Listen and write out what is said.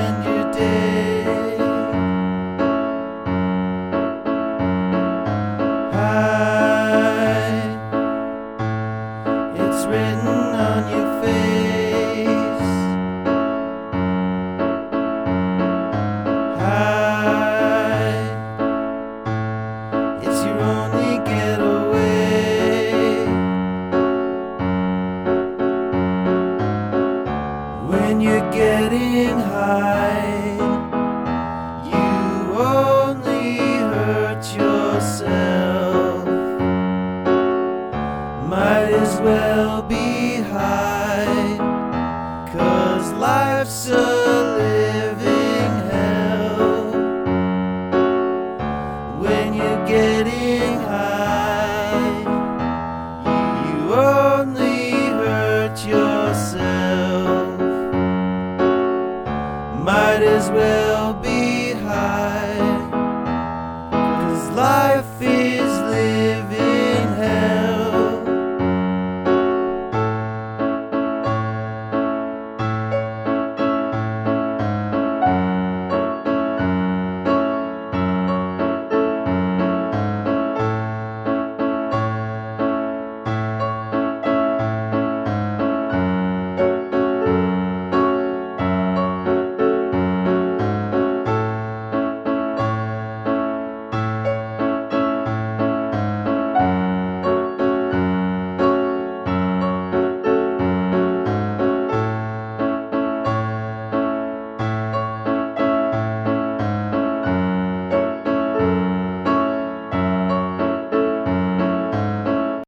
when you did. getting high. You only hurt yourself. Might as well be high. Cause life's a living hell. When you're getting high, you only hurt yourself. as well be high. Cause life is.